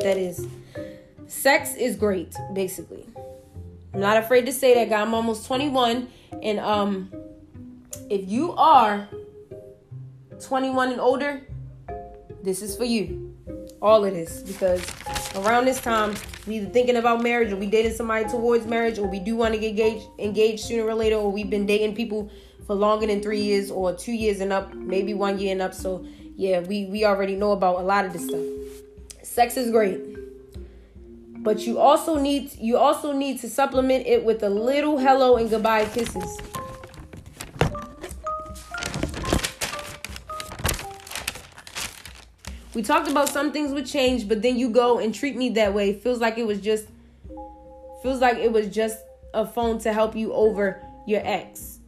that is. Sex is great, basically. I'm not afraid to say that, guy. I'm almost 21, and um, if you are 21 and older, this is for you. All of this because around this time, we either thinking about marriage or we dating somebody towards marriage or we do want to get engaged, engaged sooner or later or we've been dating people for longer than three years or two years and up, maybe one year and up. So yeah, we we already know about a lot of this stuff. Sex is great. But you also need you also need to supplement it with a little hello and goodbye kisses. We talked about some things would change, but then you go and treat me that way. Feels like it was just feels like it was just a phone to help you over your ex.